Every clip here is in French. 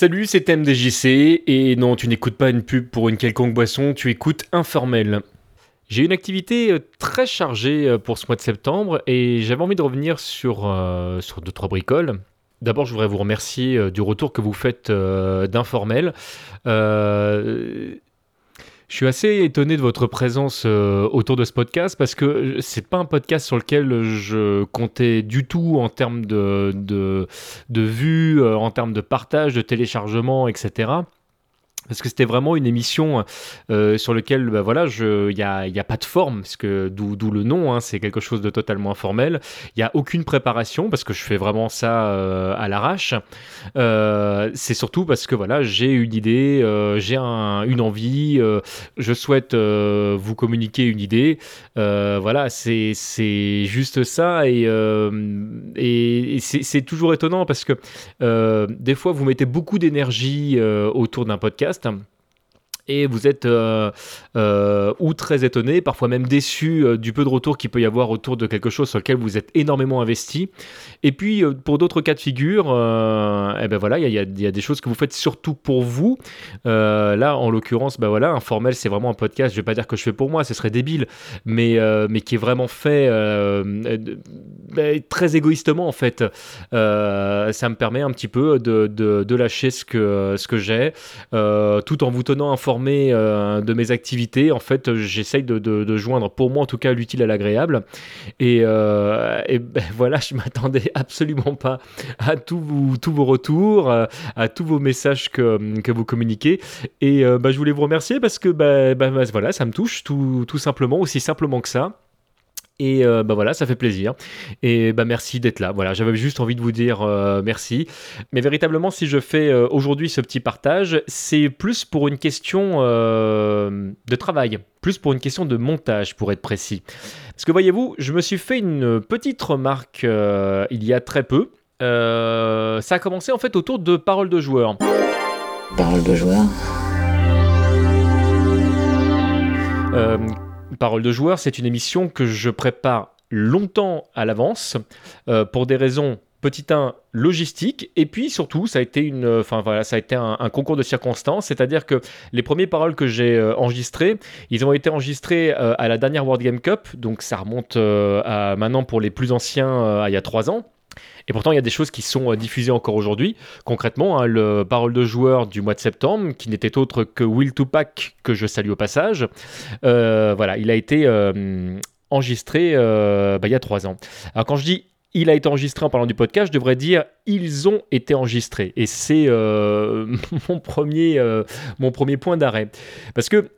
Salut, c'est MDJC et non, tu n'écoutes pas une pub pour une quelconque boisson, tu écoutes Informel. J'ai une activité euh, très chargée euh, pour ce mois de septembre et j'avais envie de revenir sur, euh, sur deux, trois bricoles. D'abord, je voudrais vous remercier du retour que vous faites d'Informel. Je suis assez étonné de votre présence euh, autour de ce podcast parce que c'est pas un podcast sur lequel je comptais du tout en termes de, de, de vues, euh, en termes de partage, de téléchargement, etc parce que c'était vraiment une émission euh, sur laquelle bah, voilà il n'y a, pas de forme parce que d'où le nom hein, c'est quelque chose de totalement informel. Il n'y a aucune préparation parce que je fais vraiment ça euh, à l'arrache. Euh, c'est surtout parce que voilà j'ai une idée j'ai un, une envie je souhaite vous communiquer une idée. Voilà c'est juste ça et c'est toujours étonnant parce que des fois vous mettez beaucoup d'énergie autour d'un podcast system. Et vous êtes euh, euh, ou très étonné, parfois même déçu euh, du peu de retour qu'il peut y avoir autour de quelque chose sur lequel vous êtes énormément investi. Et puis pour d'autres cas de figure, eh ben voilà, il y, a des choses que vous faites surtout pour vous. là, en l'occurrence, ben voilà, informel, c'est vraiment un podcast. Je vais pas dire que je fais pour moi, ce serait débile, mais mais qui est vraiment fait ben, très égoïstement en fait. ça me permet un petit peu de, de lâcher ce que ce que j'ai, tout en vous tenant informé euh, de mes activités. En fait, j'essaye de, joindre, pour moi en tout cas, l'utile à l'agréable. Et, euh, ben, voilà, je m'attendais absolument pas à tous vos, retours, à, tous vos messages que, vous communiquez. Et euh, ben, je voulais vous remercier parce que ben, voilà, ça me touche tout simplement, aussi simplement que ça. Et euh, bah voilà, ça fait plaisir. Et bah merci d'être là. Voilà, j'avais juste envie de vous dire euh, merci. Mais véritablement, si je fais euh, aujourd'hui ce petit partage, c'est plus pour une question de travail, plus pour une question de montage, pour être précis. Parce que voyez-vous, je me suis fait une petite remarque il y a très peu. ça a commencé en fait autour de paroles de joueurs. Paroles de joueurs Parole de joueur, c'est une émission que je prépare longtemps à l'avance euh, pour des raisons petit 1 logistique et puis surtout ça a été une enfin voilà ça a été un, concours de circonstances c'est-à-dire que les premières paroles que j'ai euh, enregistrées ils ont été enregistrés euh, à la dernière World Game Cup donc ça remonte à maintenant pour les plus anciens à il y a trois ans et pourtant, il y a des choses qui sont euh, diffusées encore aujourd'hui. Concrètement, hein, le parole de joueur du mois de septembre, qui n'était autre que Will Tupac, que je salue au passage, euh, voilà, il a été euh, enregistré bah, il y a trois ans. Alors quand je dis il a été enregistré en parlant du podcast, je devrais dire ils ont été enregistrés. Et c'est mon, premier, mon premier point d'arrêt. Parce que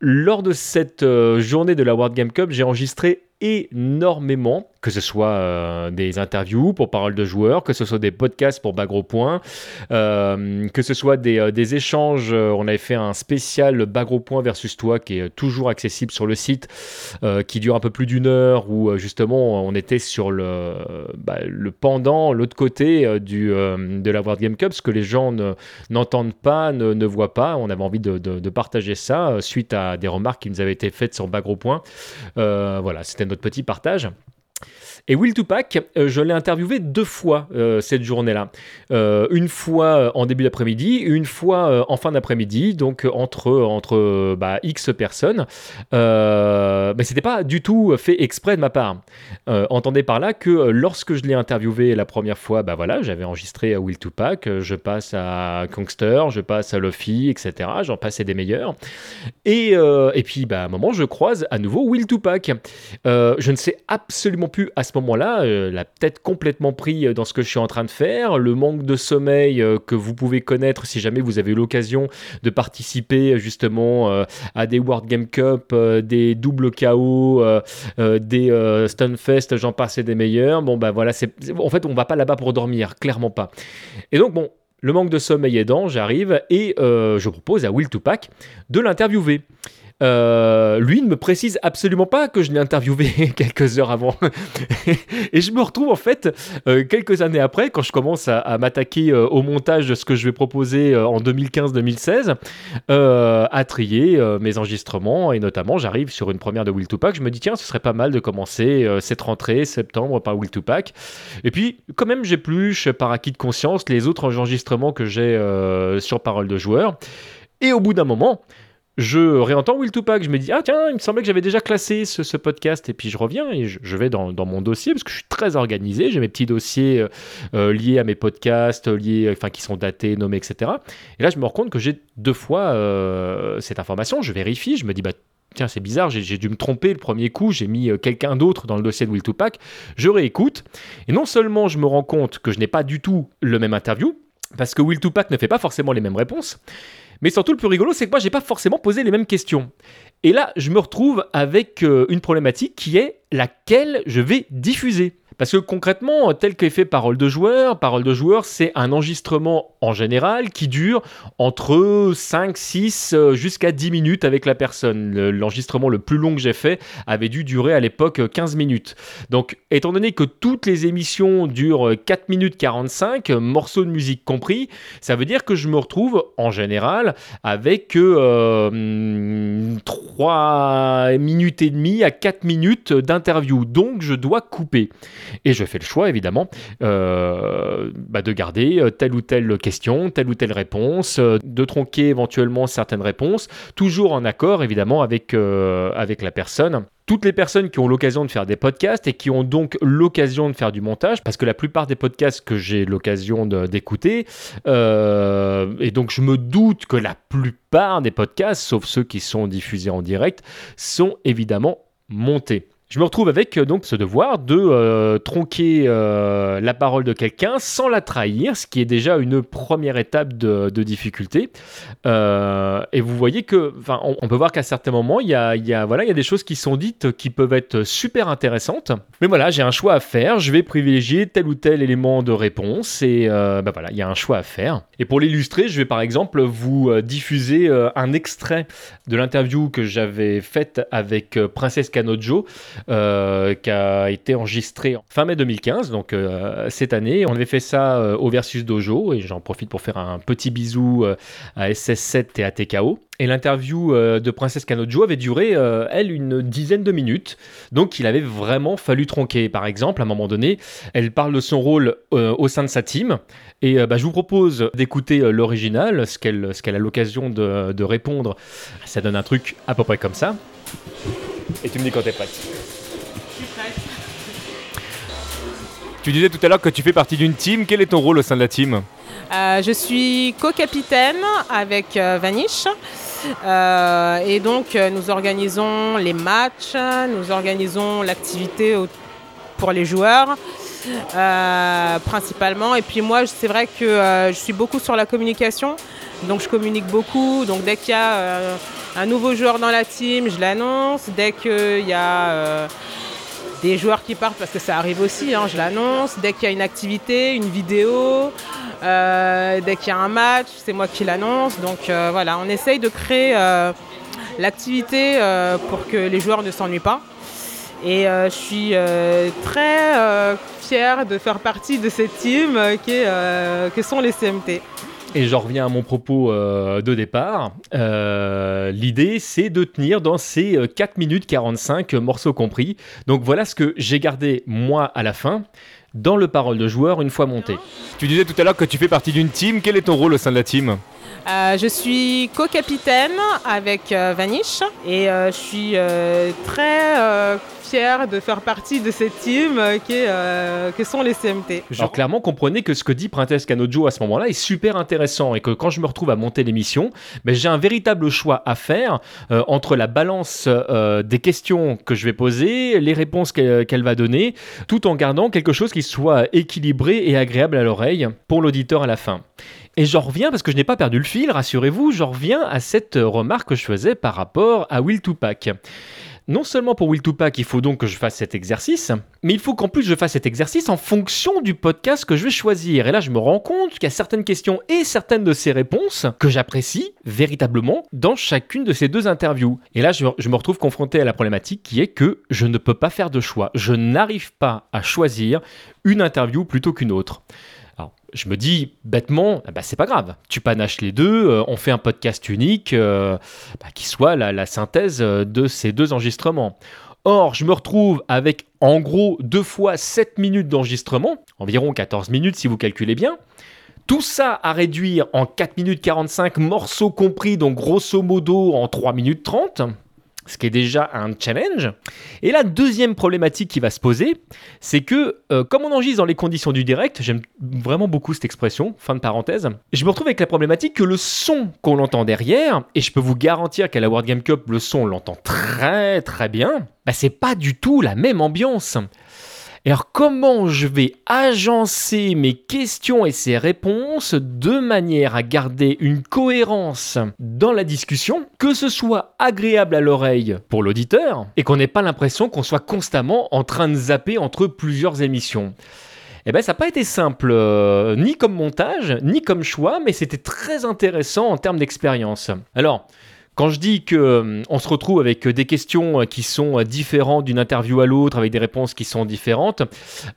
lors de cette journée de la World Game Cup, j'ai enregistré énormément que ce soit euh, des interviews pour Parole de joueurs, que ce soit des podcasts pour Bagro Point, euh, que ce soit des, euh, échanges. on avait fait un spécial Bagro Point versus toi qui est toujours accessible sur le site, qui dure un peu plus d'une heure, où justement on était sur le, bah, pendant, l'autre côté du, de la World Game Cup, ce que les gens n'entendent pas, ne, voient pas. On avait envie de, de, partager ça suite à des remarques qui nous avaient été faites sur Bagro Point. voilà, c'était notre petit partage. Et Will Tupac, euh, je l'ai interviewé deux fois euh, cette journée-là. Euh, une fois en début d'après-midi, une fois en fin d'après-midi, donc entre, entre bah, X personnes. mais c'était pas du tout fait exprès de ma part. entendez par là que lorsque je l'ai interviewé la première fois, bah voilà, j'avais enregistré Will Tupac, je passe à Kongster, je passe à Luffy, etc. J'en passais des meilleurs. Et, et puis, bah, à un moment, je croise à nouveau Will Tupac. je ne sais absolument plus à ce moment-là, euh, la tête complètement pris euh, dans ce que je suis en train de faire, le manque de sommeil euh, que vous pouvez connaître si jamais vous avez eu l'occasion de participer justement à des World Game Cup, des doubles KO, des Stunfest, j'en passe et des meilleurs. Bon, bah voilà, c'est, en fait, on va pas là-bas pour dormir, clairement pas. Et donc, bon, le manque de sommeil aidant, j'arrive et je propose à Will Tupac de l'interviewer. Euh, lui ne me précise absolument pas que je l'ai interviewé quelques heures avant. et je me retrouve en fait euh, quelques années après, quand je commence à, m'attaquer euh, au montage de ce que je vais proposer en 2015-2016, à trier mes enregistrements et notamment j'arrive sur une première de Will to Pack. Je me dis tiens, ce serait pas mal de commencer cette rentrée septembre par Will to Pack. Et puis quand même j'épluche par acquis de conscience les autres enregistrements que j'ai sur Parole de joueur. Et au bout d'un moment, je réentends Will Tupac, je me dis, ah tiens, il me semblait que j'avais déjà classé ce, podcast, et puis je reviens et je, vais dans, mon dossier, parce que je suis très organisé, j'ai mes petits dossiers euh, euh, liés à mes podcasts, liés, enfin, qui sont datés, nommés, etc. Et là, je me rends compte que j'ai deux fois euh, cette information, je vérifie, je me dis, bah tiens, c'est bizarre, j'ai dû me tromper le premier coup, j'ai mis quelqu'un d'autre dans le dossier de Will Tupac, je réécoute, et non seulement je me rends compte que je n'ai pas du tout le même interview, parce que Will Tupac ne fait pas forcément les mêmes réponses, mais surtout, le plus rigolo, c'est que moi, j'ai pas forcément posé les mêmes questions. Et là, je me retrouve avec euh, une problématique qui est laquelle je vais diffuser. Parce que concrètement, tel qu'est fait Parole de joueur, Parole de joueur, c'est un enregistrement en général qui dure entre 5, 6 euh, jusqu'à 10 minutes avec la personne. L'enregistrement le plus long que j'ai fait avait dû durer à l'époque 15 minutes. Donc, étant donné que toutes les émissions durent 4 minutes 45, morceaux de musique compris, ça veut dire que je me retrouve en général avec euh, 3 minutes et demie à 4 minutes d'interview. Donc, je dois couper. Et je fais le choix, évidemment, euh, bah, de garder euh, telle ou telle question, telle ou telle réponse, euh, de tronquer éventuellement certaines réponses, toujours en accord, évidemment, avec, avec la personne toutes les personnes qui ont l'occasion de faire des podcasts et qui ont donc l'occasion de faire du montage, parce que la plupart des podcasts que j'ai l'occasion d'écouter, et donc je me doute que la plupart des podcasts, sauf ceux qui sont diffusés en direct, sont évidemment montés. Je me retrouve avec euh, donc ce devoir de euh, tronquer euh, la parole de quelqu'un sans la trahir, ce qui est déjà une première étape de, difficulté. et vous voyez que, enfin, on, peut voir qu'à certains moments, il y a, y a, voilà, il y a des choses qui sont dites qui peuvent être super intéressantes. Mais voilà, j'ai un choix à faire. Je vais privilégier tel ou tel élément de réponse et ben voilà, il y a un choix à faire. Et pour l'illustrer, je vais par exemple vous diffuser un extrait de l'interview que j'avais faite avec Princesse Kanojo. Euh, qui a été enregistré fin mai 2015, donc euh, cette année. On avait fait ça euh, au Versus Dojo et j'en profite pour faire un petit bisou à SS7 et à TKO. Et l'interview de Princesse Kanojo avait duré, elle, une dizaine de minutes. Donc il avait vraiment fallu tronquer. Par exemple, à un moment donné, elle parle de son rôle au sein de sa team. Et bah, je vous propose d'écouter l'original, ce qu'elle a l'occasion de répondre. Ça donne un truc à peu près comme ça. Et tu me dis quand t'es prête. Tu disais tout à l'heure que tu fais partie d'une team. Quel est ton rôle au sein de la team? Euh, Je suis co-capitaine avec euh, Vanish. Euh, et donc, nous organisons les matchs, nous organisons l'activité pour les joueurs. principalement. Et puis moi, c'est vrai que je suis beaucoup sur la communication, donc je communique beaucoup. Donc dès qu'il y a un nouveau joueur dans la team, je l'annonce. Dès qu'il y a des joueurs qui partent parce que ça arrive aussi, hein, je l'annonce. Dès qu'il y a une activité, une vidéo, euh, dès qu'il y a un match, c'est moi qui l'annonce. Donc euh, voilà, on essaye de créer euh, l'activité pour que les joueurs ne s'ennuient pas. Et je suis très fière de faire partie de cette team qui que sont les CMT. Et j'en reviens à mon propos euh, de départ. Euh, l'idée, c'est de tenir dans ces 4 euh, minutes 45 morceaux compris. Donc voilà ce que j'ai gardé moi à la fin dans le parole de joueur une fois monté. Tu disais tout à l'heure que tu fais partie d'une team. Quel est ton rôle au sein de la team? Je suis co-capitaine avec Vanish et je suis très fier de faire partie de cette team qui euh, que sont les CMT. Alors clairement, comprenez que ce que dit Princess Kanojo à ce moment-là est super intéressant et que quand je me retrouve à monter l'émission, ben, j'ai un véritable choix à faire euh, entre la balance euh, des questions que je vais poser, les réponses qu'elle va donner, tout en gardant quelque chose qui soit équilibré et agréable à l'oreille pour l'auditeur à la fin. Et j'en reviens, parce que je n'ai pas perdu le fil, rassurez-vous, j'en reviens à cette remarque que je faisais par rapport à Will Tupac. non seulement pour Will to Pack, il faut donc que je fasse cet exercice, mais il faut qu'en plus je fasse cet exercice en fonction du podcast que je vais choisir. Et là, je me rends compte qu'il y a certaines questions et certaines de ces réponses que j'apprécie véritablement dans chacune de ces deux interviews. Et là, je me retrouve confronté à la problématique qui est que je ne peux pas faire de choix. Je n'arrive pas à choisir une interview plutôt qu'une autre. Je me dis bêtement, bah, c'est pas grave. Tu panaches les deux, euh, on fait un podcast unique euh, bah, qui soit la, la synthèse euh, de ces deux enregistrements. Or, je me retrouve avec en gros deux fois 7 minutes d'enregistrement, environ 14 minutes si vous calculez bien. Tout ça à réduire en 4 minutes 45 morceaux compris, donc grosso modo en 3 minutes 30 ce qui est déjà un challenge. Et la deuxième problématique qui va se poser, c'est que euh, comme on enregistre dans les conditions du direct, j'aime vraiment beaucoup cette expression, fin de parenthèse, je me retrouve avec la problématique que le son qu'on entend derrière, et je peux vous garantir qu'à la World Game Cup, le son on l'entend très très bien, bah c'est pas du tout la même ambiance. Alors comment je vais agencer mes questions et ces réponses de manière à garder une cohérence dans la discussion, que ce soit agréable à l'oreille pour l'auditeur et qu'on n'ait pas l'impression qu'on soit constamment en train de zapper entre plusieurs émissions? Eh ben, ça n'a pas été simple, euh, ni comme montage, ni comme choix, mais c'était très intéressant en termes d'expérience. Alors, quand je dis que euh, on se retrouve avec des questions euh, qui sont euh, différentes d'une interview à l'autre, avec des réponses qui sont différentes,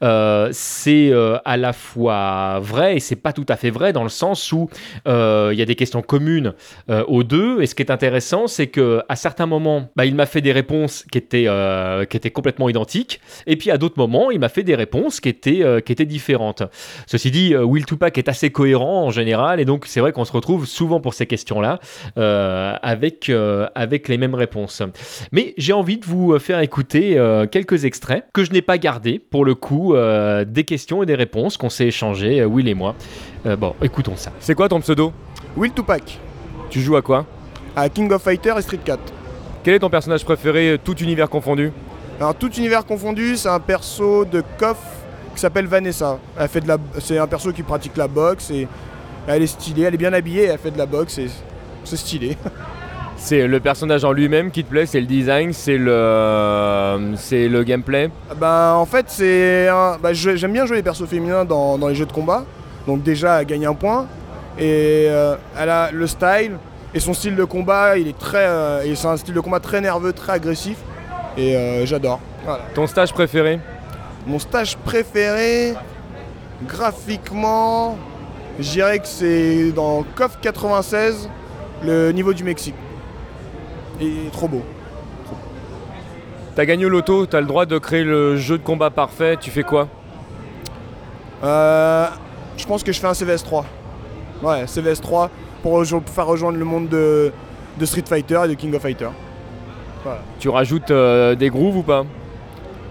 euh, c'est euh, à la fois vrai et c'est pas tout à fait vrai dans le sens où euh, il y a des questions communes euh, aux deux. Et ce qui est intéressant, c'est que à certains moments, bah, il m'a fait des réponses qui étaient euh, qui étaient complètement identiques, et puis à d'autres moments, il m'a fait des réponses qui étaient euh, qui étaient différentes. Ceci dit, euh, Will Tupac est assez cohérent en général, et donc c'est vrai qu'on se retrouve souvent pour ces questions-là euh, avec avec, euh, avec les mêmes réponses. Mais j'ai envie de vous faire écouter euh, quelques extraits que je n'ai pas gardés, pour le coup, euh, des questions et des réponses qu'on s'est échangées, euh, Will et moi. Euh, bon, écoutons ça. C'est quoi ton pseudo? Will Tupac, Tu joues à quoi? À King of Fighter et Street 4. Quel est ton personnage préféré, tout univers confondu? Alors tout univers confondu, c'est un perso de KOF qui s'appelle Vanessa. Elle fait de la, c'est un perso qui pratique la boxe et elle est stylée, elle est bien habillée, elle fait de la boxe et c'est stylé. C'est le personnage en lui-même qui te plaît, c'est le design, c'est le, c'est le gameplay. ben en fait c'est, un- bah, j'aime bien jouer les persos féminins dans, dans les jeux de combat, donc déjà elle gagne un point et euh, elle a le style et son style de combat, il est très, euh, et c'est un style de combat très nerveux, très agressif et euh, j'adore. Voilà. Ton stage préféré? Mon stage préféré, graphiquement, je dirais que c'est dans KOF 96, le niveau du Mexique. Trop beau. T'as gagné au loto, t'as le droit de créer le jeu de combat parfait, tu fais quoi? Euh, je pense que je fais un CVS 3. Ouais, CVS 3 pour rejo- faire rejoindre le monde de, de Street Fighter et de King of Fighter. Tu rajoutes euh, des grooves ou pas?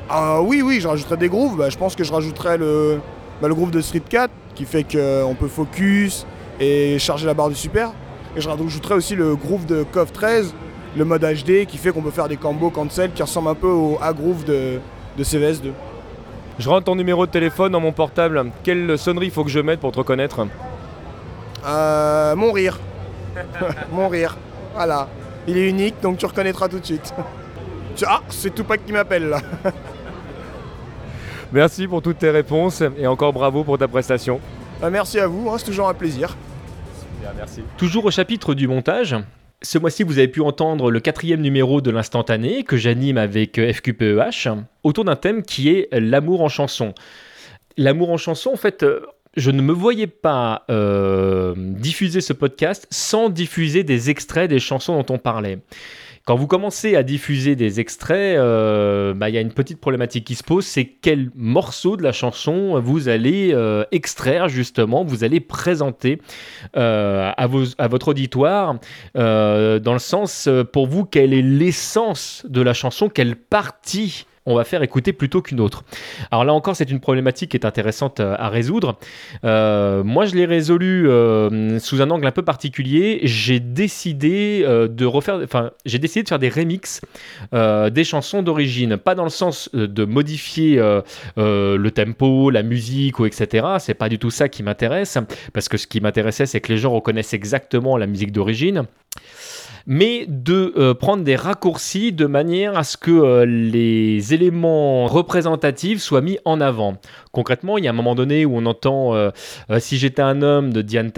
Ah oui, oui, je rajouterais des grooves. Bah, je pense que je rajouterais le, bah, le groove de Street 4 qui fait qu'on peut focus et charger la barre du super. Et je rajouterais aussi le groove de KOF 13, le mode HD qui fait qu'on peut faire des combos cancel qui ressemblent un peu au A-groove de, de CVS 2. Je rentre ton numéro de téléphone dans mon portable. Quelle sonnerie faut que je mette pour te reconnaître Euh, mon rire. mon rire. Voilà. Il est unique donc tu reconnaîtras tout de suite. Ah, c'est Tupac qui m'appelle là. Merci pour toutes tes réponses et encore bravo pour ta prestation. Bah, merci à vous, hein, c'est toujours un plaisir. merci. Toujours au chapitre du montage. Ce mois-ci, vous avez pu entendre le quatrième numéro de l'instantané que j'anime avec FQPEH autour d'un thème qui est l'amour en chanson. L'amour en chanson, en fait, euh, je ne me voyais pas euh, diffuser ce podcast sans diffuser des extraits des chansons dont on parlait. Quand vous commencez à diffuser des extraits, euh, bah, il y a une petite problématique qui se pose, c'est quel morceau de la chanson vous allez euh, extraire justement, vous allez présenter euh, à, votre auditoire, dans le sens, pour vous, quelle est l'essence de la chanson, quelle partie on va faire écouter plutôt qu'une autre. Alors là encore, c'est une problématique qui est intéressante euh, à résoudre. Euh, moi, je l'ai résolu euh, sous un angle un peu particulier. J'ai décidé de refaire, enfin, j'ai décidé de faire des remixes des chansons d'origine, pas dans le sens de modifier le tempo, la musique ou etc. C'est pas du tout ça qui m'intéresse, parce que ce qui m'intéressait, c'est que les gens reconnaissent exactement la musique d'origine. Mais de euh, prendre des raccourcis de manière à ce que euh, les éléments représentatifs soient mis en avant. Concrètement, il y a un moment donné où on entend euh, Si j'étais un homme de Diane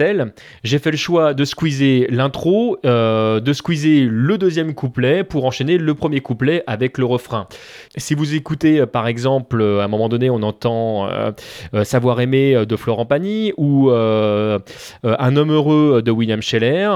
j'ai fait le choix de squeezer l'intro, de squeezer le deuxième couplet pour enchaîner le premier couplet avec le refrain. Si vous écoutez par exemple, à un moment donné, on entend Savoir aimer de Florent Pagny ou Un homme heureux de William Scheller,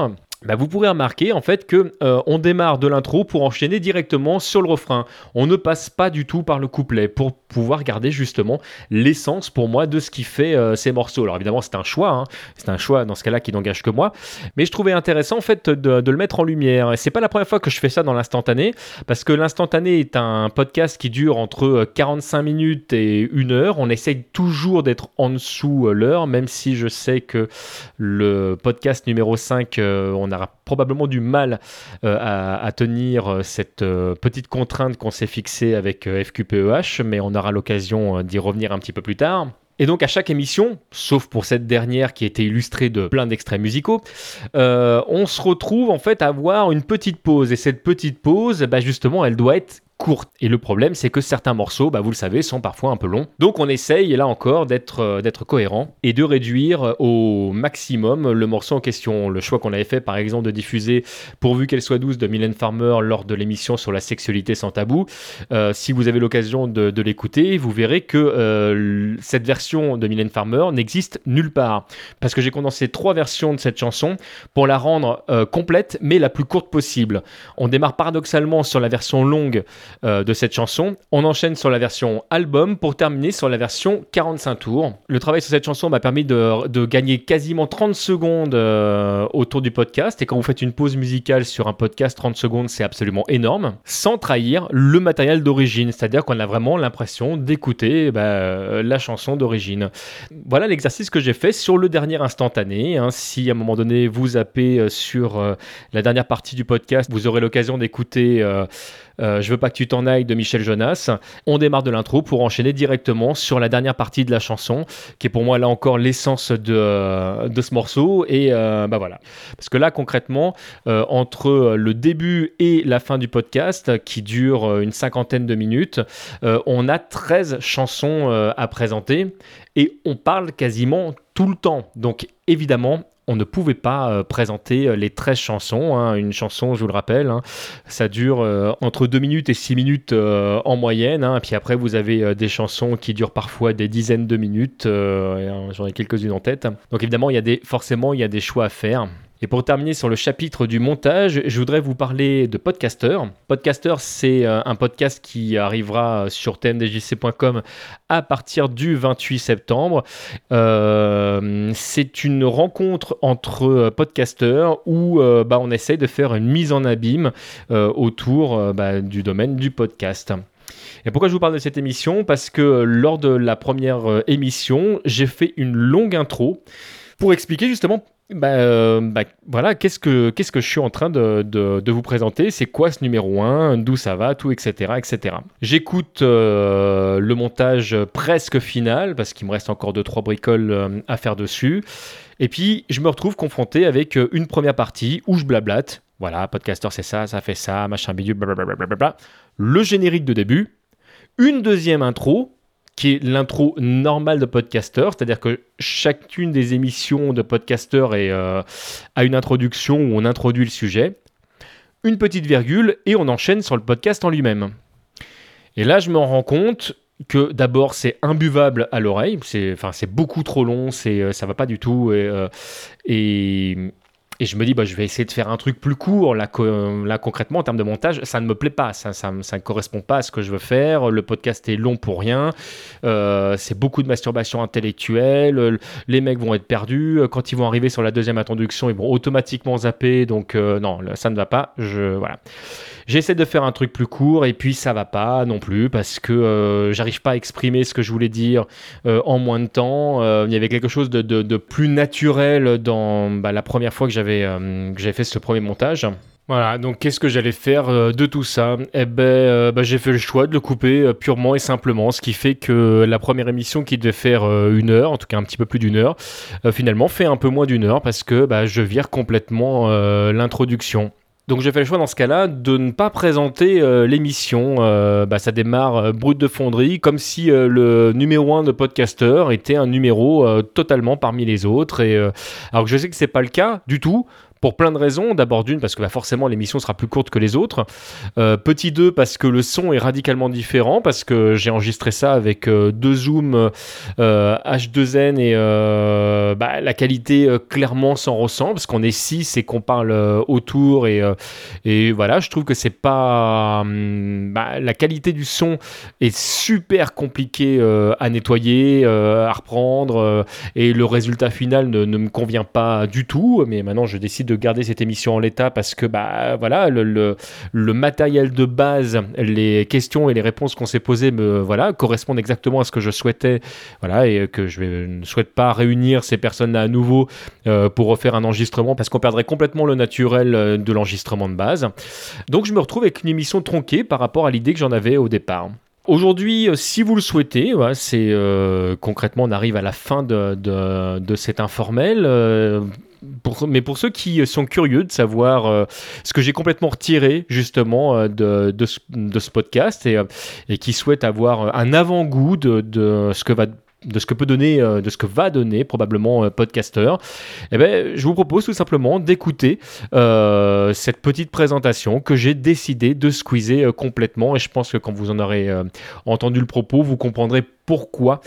bah, vous pourrez remarquer en fait que euh, on démarre de l'intro pour enchaîner directement sur le refrain. On ne passe pas du tout par le couplet pour pouvoir garder justement l'essence pour moi de ce qui fait euh, ces morceaux. Alors évidemment c'est un choix, hein. c'est un choix dans ce cas-là qui n'engage que moi, mais je trouvais intéressant en fait de, le mettre en lumière. Et c'est pas la première fois que je fais ça dans l'instantané, parce que l'instantané est un podcast qui dure entre 45 euh, minutes et une heure. On essaye toujours d'être en dessous l'heure, même si je sais que le podcast numéro 5, on on aura probablement du mal euh, à, tenir euh, cette euh, petite contrainte qu'on s'est fixée avec FQPEH, mais on aura l'occasion d'y revenir un petit peu plus tard. Et donc à chaque émission, sauf pour cette dernière qui était illustrée de plein d'extraits musicaux, on se retrouve en fait à avoir une petite pause. Et cette petite pause, bah, justement, elle doit être courte. Et le problème, c'est que certains morceaux, bah, vous le savez, sont parfois un peu longs. Donc on essaye, là encore, d'être euh, cohérent et de réduire euh, au maximum le morceau en question. Le choix qu'on avait fait, par exemple, de diffuser Pourvu qu'elle soit douce de Mylène Farmer lors de l'émission sur la sexualité sans tabou. Euh, si vous avez l'occasion de l'écouter, vous verrez que cette version de Mylène Farmer n'existe nulle part. Parce que j'ai condensé trois versions de cette chanson pour la rendre complète, mais la plus courte possible. On démarre paradoxalement sur la version longue euh, de cette chanson. On enchaîne sur la version album pour terminer sur la version 45 tours. Le travail sur cette chanson m'a permis de, gagner quasiment 30 secondes euh, autour du podcast. Et quand vous faites une pause musicale sur un podcast, 30 secondes, c'est absolument énorme. Sans trahir le matériel d'origine. C'est-à-dire qu'on a vraiment l'impression d'écouter bah, la chanson d'origine. Voilà l'exercice que j'ai fait sur le dernier instantané. Hein. Si à un moment donné vous zappez euh, sur la dernière partie du podcast, vous aurez l'occasion d'écouter euh, je veux pas que tu t'en ailles de Michel Jonas. On démarre de l'intro pour enchaîner directement sur la dernière partie de la chanson, qui est pour moi là encore l'essence de, euh, de ce morceau. Et euh, bah voilà. Parce que là, concrètement, entre le début et la fin du podcast, qui dure une cinquantaine de minutes, on a 13 chansons à présenter et on parle quasiment tout le temps. Donc évidemment, on ne pouvait pas euh, présenter euh, les 13 chansons. Hein. Une chanson, je vous le rappelle, hein, ça dure euh, entre 2 minutes et 6 minutes en moyenne. Hein. Puis après, vous avez des chansons qui durent parfois des dizaines de minutes. J'en ai quelques-unes en tête. Donc évidemment, il y a des, forcément, il y a des choix à faire. Et pour terminer sur le chapitre du montage, je voudrais vous parler de Podcaster. Podcaster, c'est euh, un podcast qui arrivera sur tmdjc.com à partir du 28 septembre. Euh, c'est une rencontre entre podcasters où euh, bah, on essaye de faire une mise en abîme autour bah, du domaine du podcast. Et pourquoi je vous parle de cette émission? Parce que lors de la première émission, j'ai fait une longue intro pour expliquer justement bah, euh, bah, voilà, qu'est-ce que, je suis en train de, de, vous présenter? C'est quoi ce numéro 1 D'où ça va? Tout, etc. etc. J'écoute euh, le montage presque final, parce qu'il me reste encore 2-3 bricoles euh, à faire dessus. Et puis, je me retrouve confronté avec une première partie où je blablate. Voilà, podcaster, c'est ça, ça fait ça, machin bidule, blablabla. Le générique de début. Une deuxième intro qui est l'intro normale de podcaster, c'est-à-dire que chacune des émissions de podcaster euh, a une introduction où on introduit le sujet, une petite virgule et on enchaîne sur le podcast en lui-même. Et là, je me rends compte que d'abord c'est imbuvable à l'oreille, c'est beaucoup trop long, c'est euh, ça va pas du tout et, euh, et je me dis, bah, je vais essayer de faire un truc plus court. Là, là concrètement, en termes de montage, ça ne me plaît pas. Ça, ça, ça, ne correspond pas à ce que je veux faire. Le podcast est long pour rien. Euh, c'est beaucoup de masturbation intellectuelle. Les mecs vont être perdus. Quand ils vont arriver sur la deuxième introduction, ils vont automatiquement zapper. Donc, euh, non, ça ne va pas. Je, voilà. J'essaie de faire un truc plus court et puis ça va pas non plus parce que euh, j'arrive pas à exprimer ce que je voulais dire euh, en moins de temps. Euh, il y avait quelque chose de, de, plus naturel dans bah, la première fois que j'avais fait ce premier montage. Voilà, donc qu'est-ce que j'allais faire de tout ça? Eh ben, bah, j'ai fait le choix de le couper purement et simplement, ce qui fait que la première émission qui devait faire une heure, en tout cas un petit peu plus d'une heure, finalement fait un peu moins d'une heure parce que bah, je vire complètement l'introduction. Donc j'ai fait le choix dans ce cas-là de ne pas présenter euh, l'émission. Euh, bah, ça démarre euh, brut de fonderie, comme si le numéro 1 de podcaster était un numéro totalement parmi les autres. Et, alors que je sais que c'est pas le cas du tout pour plein de raisons. D'abord d'une, parce que bah, forcément l'émission sera plus courte que les autres. Euh, petit 2, parce que le son est radicalement différent, parce que j'ai enregistré ça avec euh, deux zooms H2N euh, et bah, la qualité clairement s'en ressent, parce qu'on est 6 et qu'on parle autour. Et, et voilà, je trouve que c'est pas... Hum, bah, la qualité du son est super compliquée à nettoyer, à reprendre, et le résultat final ne, ne me convient pas du tout. Mais maintenant, je décide de garder cette émission en l'état parce que bah voilà le, matériel de base, les questions et les réponses qu'on s'est posées me voilà correspondent exactement à ce que je souhaitais voilà et que je, ne souhaite pas réunir ces personnes là à nouveau euh, pour refaire un enregistrement parce qu'on perdrait complètement le naturel euh, de l'enregistrement de base. Donc je me retrouve avec une émission tronquée par rapport à l'idée que j'en avais au départ. Aujourd'hui, euh, si vous le souhaitez, c'est concrètement on arrive à la fin de, de cet informel mais pour ceux qui sont curieux de savoir euh, ce que j'ai complètement retiré justement euh, de, ce, podcast et, euh, et, qui souhaitent avoir un avant-goût de, ce que va de ce que peut donner, euh, de ce que va donner probablement euh, Podcaster, eh ben, je vous propose tout simplement d'écouter euh, cette petite présentation que j'ai décidé de squeezer complètement. Et je pense que quand vous en aurez entendu le propos, vous comprendrez pourquoi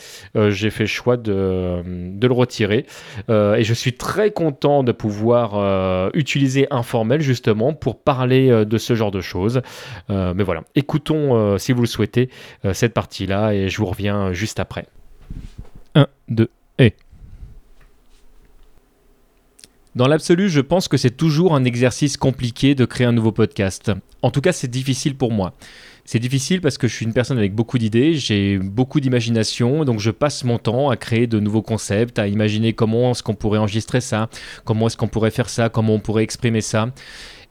j'ai fait choix de, de le retirer. et je suis très content de pouvoir utiliser Informel justement pour parler de ce genre de choses. mais voilà, écoutons si vous le souhaitez cette partie-là et je vous reviens juste après. 1, 2, et. Dans l'absolu, je pense que c'est toujours un exercice compliqué de créer un nouveau podcast. En tout cas, c'est difficile pour moi. C'est difficile parce que je suis une personne avec beaucoup d'idées, j'ai beaucoup d'imagination, donc je passe mon temps à créer de nouveaux concepts, à imaginer comment est-ce qu'on pourrait enregistrer ça, comment est-ce qu'on pourrait faire ça, comment on pourrait exprimer ça.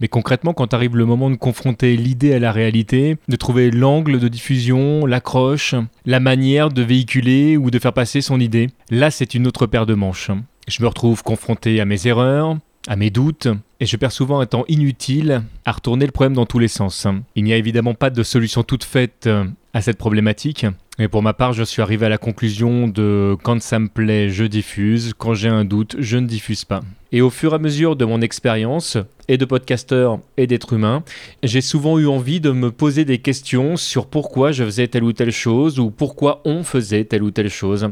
Mais concrètement, quand arrive le moment de confronter l'idée à la réalité, de trouver l'angle de diffusion, l'accroche, la manière de véhiculer ou de faire passer son idée, là c'est une autre paire de manches. Je me retrouve confronté à mes erreurs, à mes doutes, et je perds souvent un temps inutile à retourner le problème dans tous les sens. Il n'y a évidemment pas de solution toute faite à cette problématique, mais pour ma part, je suis arrivé à la conclusion de quand ça me plaît, je diffuse, quand j'ai un doute, je ne diffuse pas. Et au fur et à mesure de mon expérience, et de podcasteur et d'être humain, j'ai souvent eu envie de me poser des questions sur pourquoi je faisais telle ou telle chose ou pourquoi on faisait telle ou telle chose.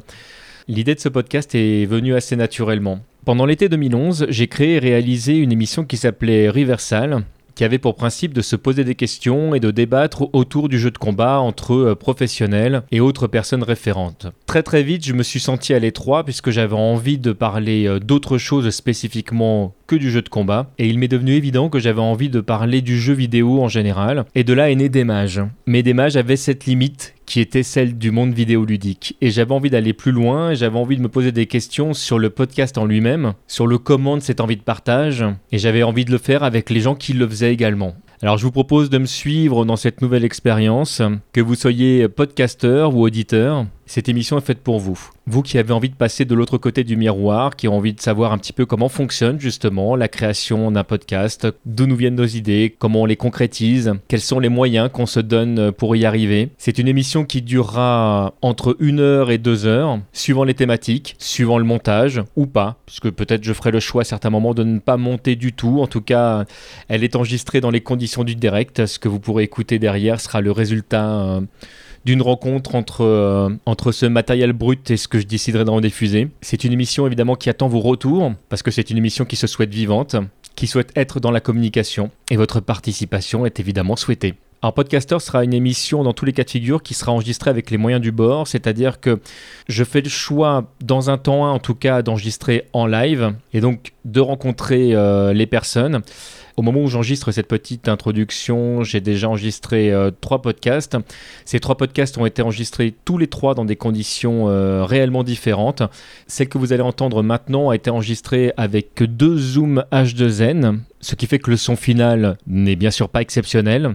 L'idée de ce podcast est venue assez naturellement. Pendant l'été 2011, j'ai créé et réalisé une émission qui s'appelait Riversal, qui avait pour principe de se poser des questions et de débattre autour du jeu de combat entre euh, professionnels et autres personnes référentes. Très très vite, je me suis senti à l'étroit puisque j'avais envie de parler euh, d'autres choses spécifiquement que du jeu de combat, et il m'est devenu évident que j'avais envie de parler du jeu vidéo en général, et de là est né des mages. Mais des mages avaient cette limite qui était celle du monde vidéoludique. Et j'avais envie d'aller plus loin, j'avais envie de me poser des questions sur le podcast en lui-même, sur le comment de cette envie de partage, et j'avais envie de le faire avec les gens qui le faisaient également. Alors je vous propose de me suivre dans cette nouvelle expérience, que vous soyez podcasteur ou auditeur, cette émission est faite pour vous. Vous qui avez envie de passer de l'autre côté du miroir, qui avez envie de savoir un petit peu comment fonctionne justement la création d'un podcast, d'où nous viennent nos idées, comment on les concrétise, quels sont les moyens qu'on se donne pour y arriver. C'est une émission qui durera entre une heure et deux heures, suivant les thématiques, suivant le montage ou pas, puisque peut-être je ferai le choix à certains moments de ne pas monter du tout. En tout cas, elle est enregistrée dans les conditions du direct. Ce que vous pourrez écouter derrière sera le résultat. Euh, d'une rencontre entre, euh, entre ce matériel brut et ce que je déciderai d'en diffuser. C'est une émission évidemment qui attend vos retours, parce que c'est une émission qui se souhaite vivante, qui souhaite être dans la communication, et votre participation est évidemment souhaitée. Alors Podcaster sera une émission dans tous les cas de figure qui sera enregistrée avec les moyens du bord, c'est-à-dire que je fais le choix dans un temps 1 en tout cas d'enregistrer en live et donc de rencontrer euh, les personnes. Au moment où j'enregistre cette petite introduction, j'ai déjà enregistré euh, trois podcasts. Ces trois podcasts ont été enregistrés tous les trois dans des conditions euh, réellement différentes. Celle que vous allez entendre maintenant a été enregistrée avec deux zooms H2N, ce qui fait que le son final n'est bien sûr pas exceptionnel.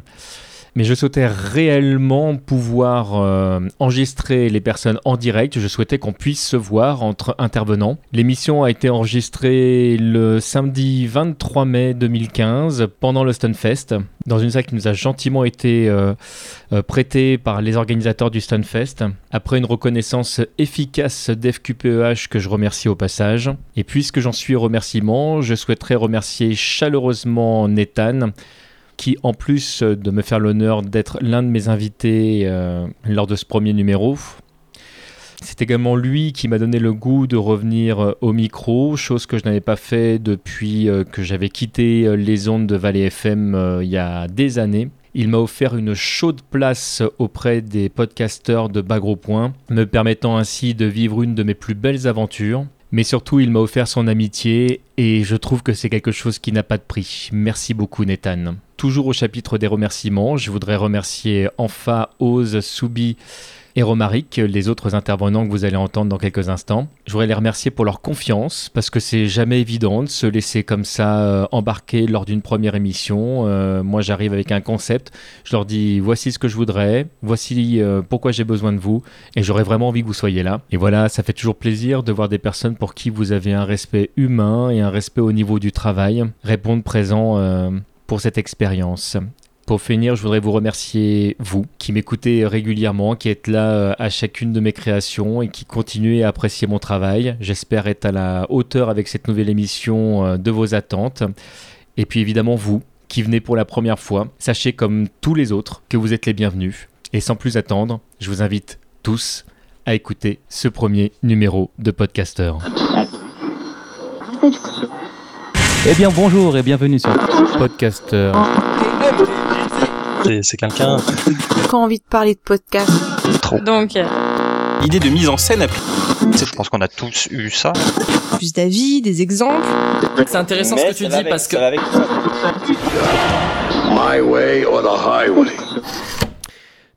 Mais je souhaitais réellement pouvoir euh, enregistrer les personnes en direct. Je souhaitais qu'on puisse se voir entre intervenants. L'émission a été enregistrée le samedi 23 mai 2015 pendant le Stunfest, dans une salle qui nous a gentiment été euh, euh, prêtée par les organisateurs du Stunfest, après une reconnaissance efficace d'FQPEH que je remercie au passage. Et puisque j'en suis remerciement, je souhaiterais remercier chaleureusement Nathan qui, en plus de me faire l'honneur d'être l'un de mes invités euh, lors de ce premier numéro, c'est également lui qui m'a donné le goût de revenir euh, au micro, chose que je n'avais pas fait depuis euh, que j'avais quitté les ondes de Valley FM il y a des années. Il m'a offert une chaude place auprès des podcasteurs de Bagro Point, me permettant ainsi de vivre une de mes plus belles aventures. Mais surtout, il m'a offert son amitié et je trouve que c'est quelque chose qui n'a pas de prix. Merci beaucoup, Nathan. Toujours au chapitre des remerciements, je voudrais remercier Enfa, Oz, Soubi et Romaric, les autres intervenants que vous allez entendre dans quelques instants. Je voudrais les remercier pour leur confiance, parce que c'est jamais évident de se laisser comme ça euh, embarquer lors d'une première émission. Euh, moi, j'arrive avec un concept, je leur dis voici ce que je voudrais, voici euh, pourquoi j'ai besoin de vous, et j'aurais vraiment envie que vous soyez là. Et voilà, ça fait toujours plaisir de voir des personnes pour qui vous avez un respect humain et un respect au niveau du travail répondre présent pour cette expérience. Pour finir, je voudrais vous remercier, vous, qui m'écoutez régulièrement, qui êtes là euh, à chacune de mes créations et qui continuez à apprécier mon travail. J'espère être à la hauteur avec cette nouvelle émission euh, de vos attentes. Et puis évidemment, vous, qui venez pour la première fois, sachez comme tous les autres que vous êtes les bienvenus. Et sans plus attendre, je vous invite tous à écouter ce premier numéro de Podcaster. Eh bien bonjour et bienvenue sur Podcaster. C'est- C'est quelqu'un. Quand envie de parler de podcast. Donc, euh, Idée de mise en scène. Je pense qu'on a tous eu ça. plus d'avis, des exemples. C'est intéressant ce que tu dis parce que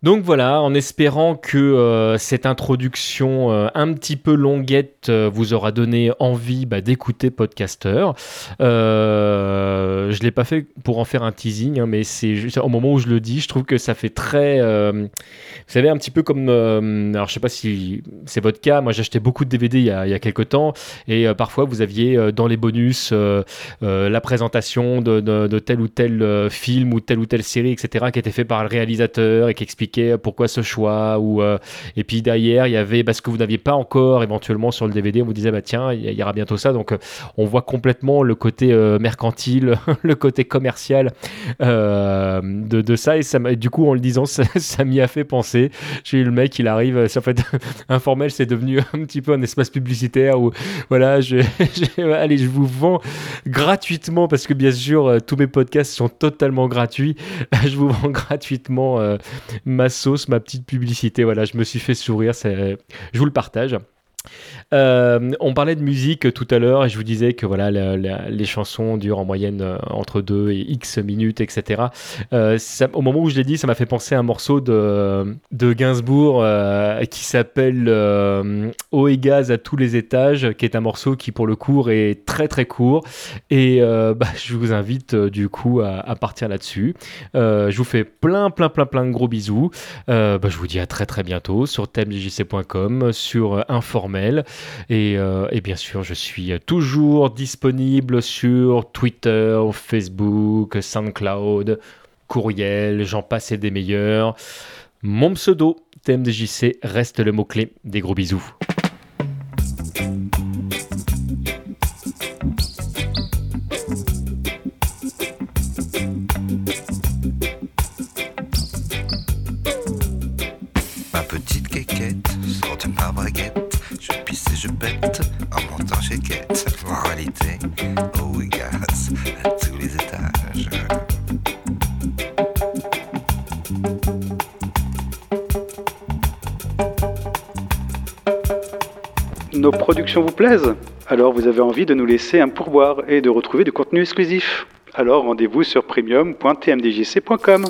Donc voilà, en espérant que euh, cette introduction euh, un petit peu longuette euh, vous aura donné envie bah, d'écouter Podcaster. Euh, je ne l'ai pas fait pour en faire un teasing, hein, mais c'est juste au moment où je le dis, je trouve que ça fait très... euh, vous savez, un petit peu comme... alors je sais pas si c'est votre cas, moi acheté beaucoup de DVD il y a, il quelques temps, et parfois vous aviez dans les bonus la présentation de, tel ou tel film ou telle ou telle série, etc., qui était fait par le réalisateur et qui expliquait pourquoi ce choix. Ou, et puis derrière, il y avait parce que vous n'aviez pas encore éventuellement sur le DVD, on vous disait bah tiens, il y, aura bientôt ça. Donc euh, on voit complètement le côté euh, mercantile, le côté commercial euh, de, ça. Et ça, du coup, en le disant, ça, m'y a fait penser. J'ai eu le mec, il arrive, c'est en fait informel, c'est devenu un petit peu un espace publicitaire où voilà, je, allez, je vous vends gratuitement parce que bien sûr, tous mes podcasts sont totalement gratuits. je vous vends gratuitement ma sauce, ma petite publicité. Voilà, je me suis fait sourire, je vous le partage. Euh, on parlait de musique tout à l'heure et je vous disais que voilà les chansons durent en moyenne euh, entre 2 et X minutes, etc. Euh, au moment où je l'ai dit, ça m'a fait penser à un morceau de, Gainsbourg qui s'appelle Eau et gaz à tous les étages, qui est un morceau qui pour le coup est très très court et bah, je vous invite du coup à, partir là-dessus. Je vous fais plein plein plein plein de gros bisous. Bah, je vous dis à très très bientôt sur thèmejc.com, sur euh, Euh, et bien sûr, je suis toujours disponible sur Twitter, Facebook, SoundCloud, courriel, j'en passe et des meilleurs. Mon pseudo, TMDJC, reste le mot-clé. Des gros bisous. Alors vous avez envie de nous laisser un pourboire et de retrouver du contenu exclusif. Alors rendez-vous sur premium.tmdjc.com.